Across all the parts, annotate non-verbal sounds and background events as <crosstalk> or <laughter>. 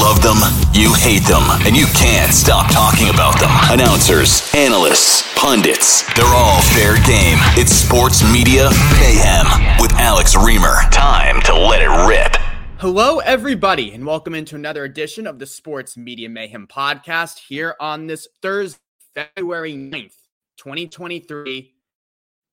love them, you hate them, and you can't stop talking about them. Announcers, analysts, pundits, they're all fair game. It's Sports Media Mayhem with Alex Reimer. Time to let it rip. Hello, everybody, and welcome into another edition of the Sports Media Mayhem podcast here on this Thursday, February 9th, 2023,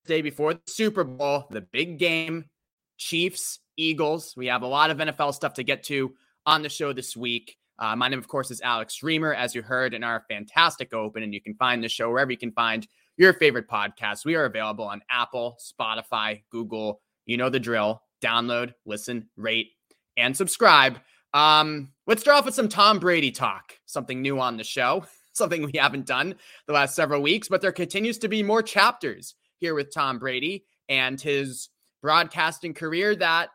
day before the Super Bowl, the big game, Chiefs, Eagles. We have a lot of NFL stuff to get to on the show this week. Uh, my name, of course, is Alex Reimer, as you heard in our fantastic open, and you can find the show wherever you can find your favorite podcast. We are available on Apple, Spotify, Google. You know the drill. Download, listen, rate, and subscribe. Um, let's start off with some Tom Brady talk, something new on the show, <laughs> something we haven't done the last several weeks, but there continues to be more chapters here with Tom Brady and his broadcasting career that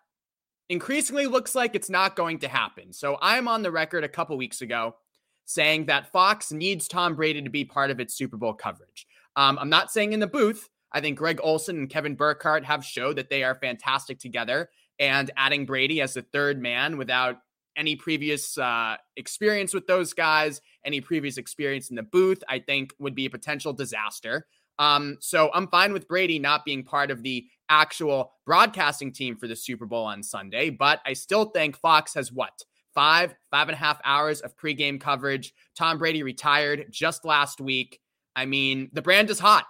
increasingly looks like it's not going to happen. So I'm on the record a couple weeks ago saying that Fox needs Tom Brady to be part of its Super Bowl coverage. Um, I'm not saying in the booth. I think Greg Olsen and Kevin Burkhardt have showed that they are fantastic together. And adding Brady as the third man without any previous uh, experience with those guys, any previous experience in the booth, I think would be a potential disaster. Um, so I'm fine with Brady not being part of the actual broadcasting team for the Super Bowl on Sunday, but I still think Fox has what? Five, five and a half hours of pregame coverage. Tom Brady retired just last week. I mean, the brand is hot.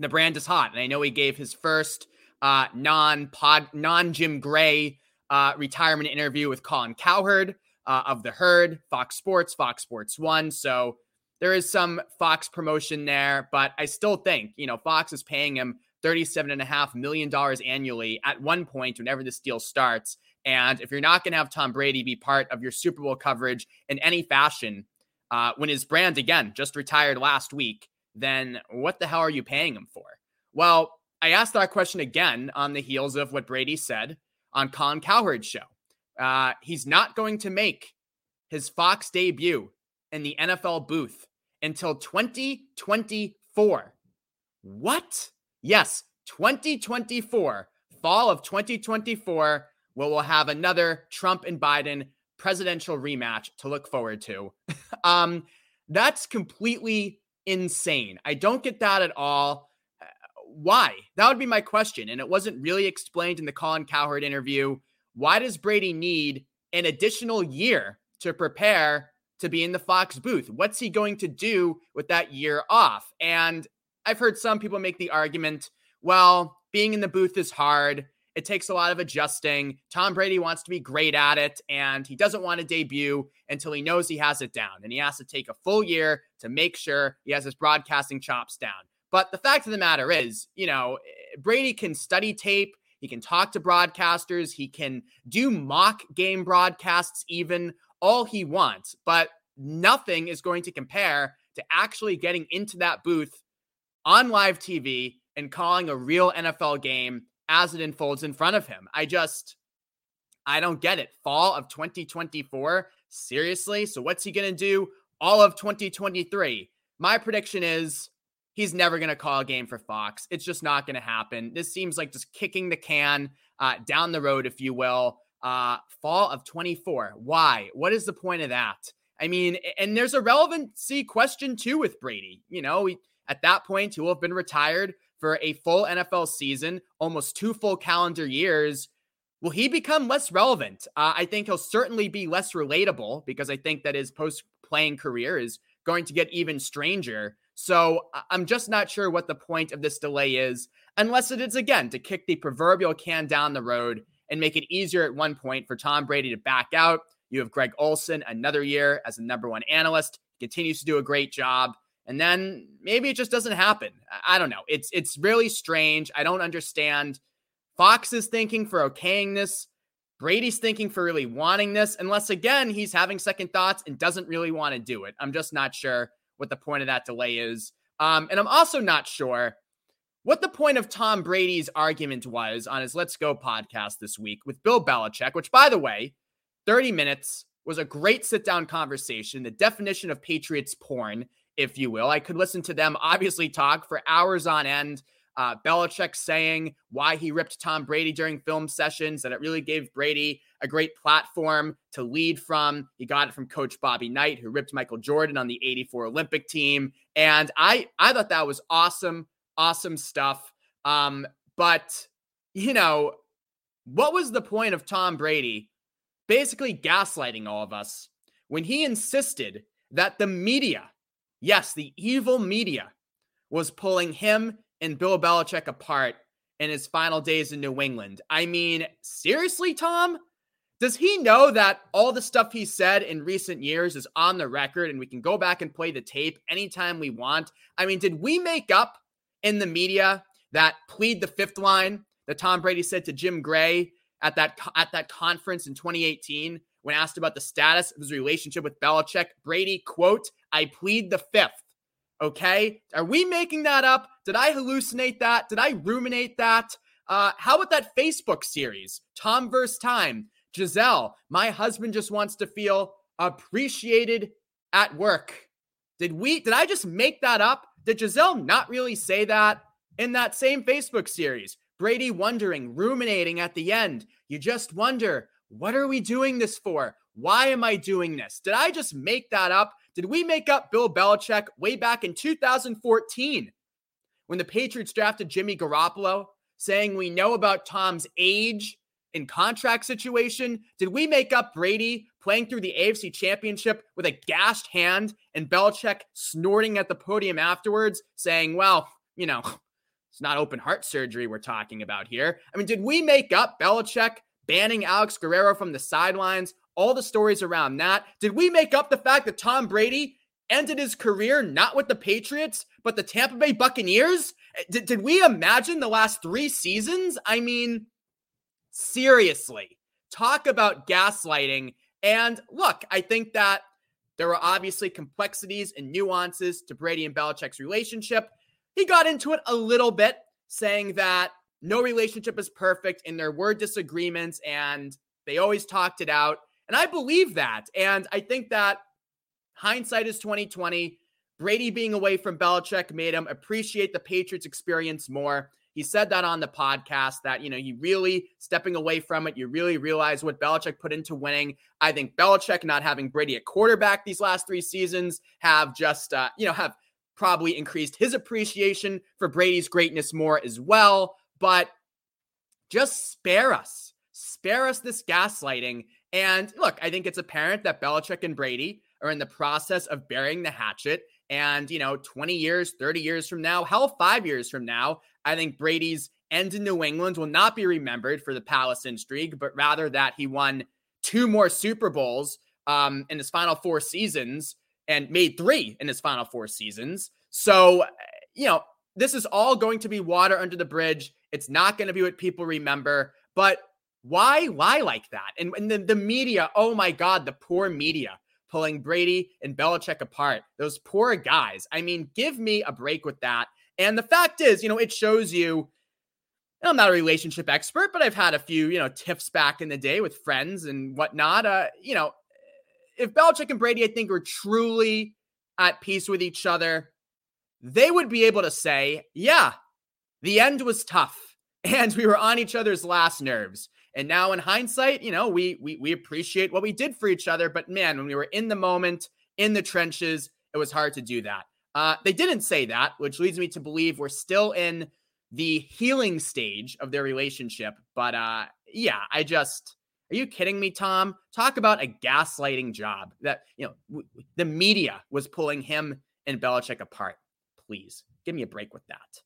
The brand is hot. And I know he gave his first uh, non pod, non Jim Gray uh, retirement interview with Colin Cowherd uh, of The Herd, Fox Sports, Fox Sports One. So there is some Fox promotion there, but I still think, you know, Fox is paying him $37.5 million annually at one point whenever this deal starts. And if you're not going to have Tom Brady be part of your Super Bowl coverage in any fashion, uh, when his brand, again, just retired last week, then what the hell are you paying him for? Well, I asked that question again on the heels of what Brady said on Colin Cowherd's show. Uh, he's not going to make his Fox debut in the NFL booth until 2024. What? Yes, 2024, fall of 2024, where we'll have another Trump and Biden presidential rematch to look forward to. <laughs> um, that's completely insane. I don't get that at all. Uh, why? That would be my question. And it wasn't really explained in the Colin Cowherd interview. Why does Brady need an additional year to prepare to be in the Fox booth? What's he going to do with that year off? And I've heard some people make the argument, well, being in the booth is hard. It takes a lot of adjusting. Tom Brady wants to be great at it, and he doesn't want to debut until he knows he has it down. And he has to take a full year to make sure he has his broadcasting chops down. But the fact of the matter is, you know, eh, Brady can study tape. He can talk to broadcasters. He can do mock game broadcasts, even all he wants. But nothing is going to compare to actually getting into that booth on live TV and calling a real NFL game as it unfolds in front of him. I just, I don't get it. Fall of 2024? Seriously? So what's he going to do all of 2023? My prediction is he's never going to call a game for Fox. It's just not going to happen. This seems like just kicking the can uh, down the road, if you will. Uh, fall of 24. Why? What is the point of that? I mean, and there's a relevancy question too with Brady. You know, we at that point, he will have been retired for a full NFL season, almost two full calendar years. Will he become less relevant? Uh, I think he'll certainly be less relatable because I think that his post playing career is going to get even stranger. So I'm just not sure what the point of this delay is, unless it is again to kick the proverbial can down the road and make it easier at one point for Tom Brady to back out. You have Greg Olsen another year as the number one analyst, continues to do a great job and then maybe it just doesn't happen. I don't know. It's it's really strange. I don't understand. Fox is thinking for okaying this. Brady's thinking for really wanting this, unless again he's having second thoughts and doesn't really want to do it. I'm just not sure what the point of that delay is. Um, and I'm also not sure what the point of Tom Brady's argument was on his Let's Go podcast this week with Bill Belichick, which, by the way, 30 minutes was a great sit down conversation, the definition of Patriots porn if you will. I could listen to them obviously talk for hours on end Uh, Belichick saying why he ripped Tom Brady during film sessions, that it really gave Brady a great platform to lead from. He got it from Coach Bobby Knight, who ripped Michael Jordan on the 84 Olympic team. And I, I thought that was awesome, awesome stuff. Um, but, you know, what was the point of Tom Brady basically gaslighting all of us when he insisted that the media, yes, the evil media, was pulling him and Bill Belichick apart in his final days in New England. I mean, seriously, Tom? Does he know that all the stuff he said in recent years is on the record and we can go back and play the tape anytime we want? I mean, did we make up in the media that plead the fifth line that Tom Brady said to Jim Gray at that at that conference in 2018 when asked about the status of his relationship with Belichick? Brady quote, "I plead the fifth. Okay, are we making that up? Did I hallucinate that? Did I ruminate that? Uh, how about that Facebook series, Tom versus Time? Gisele, my husband just wants to feel appreciated at work. Did we? Did I just make that up? Did Gisele not really say that in that same Facebook series? Brady wondering, ruminating at the end. You just wonder, what are we doing this for? Why am I doing this? Did I just make that up? Did we make up Bill Belichick way back in 2014 when the Patriots drafted Jimmy Garoppolo, saying we know about Tom's age and contract situation? Did we make up Brady playing through the AFC Championship with a gashed hand and Belichick snorting at the podium afterwards, saying, well, you know, it's not open heart surgery we're talking about here. I mean, did we make up Belichick banning Alex Guerrero from the sidelines all the stories around that. Did we make up the fact that Tom Brady ended his career not with the Patriots, but the Tampa Bay Buccaneers? Eh, did, did we imagine the last three seasons? I mean, seriously, talk about gaslighting. And look, I think that there were obviously complexities and nuances to Brady and Belichick's relationship. He got into it a little bit, saying that no relationship is perfect and there were disagreements and they always talked it out. And I believe that. And I think that hindsight is 2020. Brady being away from Belichick made him appreciate the Patriots experience more. He said that on the podcast that, you know, you really stepping away from it, you really realize what Belichick put into winning. I think Belichick not having Brady at quarterback these last three seasons have just, uh, you know, have probably increased his appreciation for Brady's greatness more as well. But just spare us, spare us this gaslighting and look, I think it's apparent that Belichick and Brady are in the process of burying the hatchet. And, you know, 20 years, 30 years from now, hell, five years from now, I think Brady's end in New England will not be remembered for the Palace intrigue, but rather that he won two more Super Bowls um, in his final four seasons and made three in his final four seasons. So, you know, this is all going to be water under the bridge. It's not going to be what people remember. But why why like that? And, and the, the media, oh my God, the poor media pulling Brady and Belichick apart. Those poor guys. I mean, give me a break with that. And the fact is, you know, it shows you. I'm not a relationship expert, but I've had a few, you know, tiffs back in the day with friends and whatnot. Uh, you know, if Belichick and Brady, I think, were truly at peace with each other, they would be able to say, yeah, the end was tough <laughs> and we were on each other's last nerves. And now in hindsight, you know, we we we appreciate what we did for each other, but man, when we were in the moment, in the trenches, it was hard to do that. Uh, they didn't say that, which leads me to believe we're still in the healing stage of their relationship. But uh, yeah, I just are you kidding me, Tom? Talk about a gaslighting job that you know w- the media was pulling him and Belichick apart. Please give me a break with that.